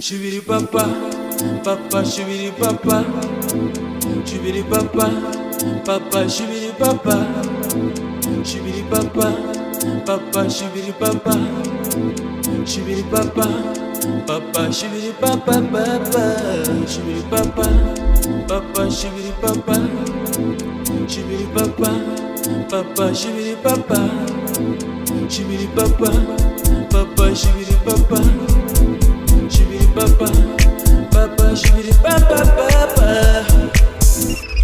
Shibiri papa, papa shibiri papa, shibiri papa, papa shibiri papa, shibiri papa, papa shibiri papa, shibiri papa, papa shibiri papa, papa. Shibiri papa, papa shibiri papa, shibiri papa, papa shibiri papa, shibiri papa, papa shibiri papa. Shibiri papa, papa, shibiri papa, papa. Papa,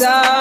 coração.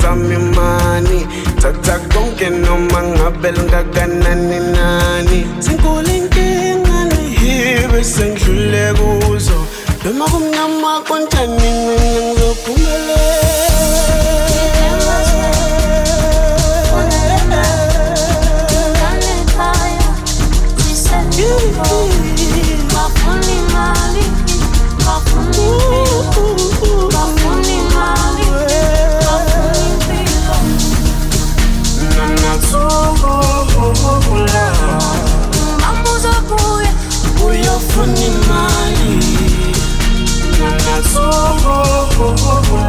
zami mani Tatakonke no mga bel ngagana ni nani Sinkulinkinga lihibe sendlule kuzo Noma kumnyama konjani mina ngizophumelela oh, oh, oh.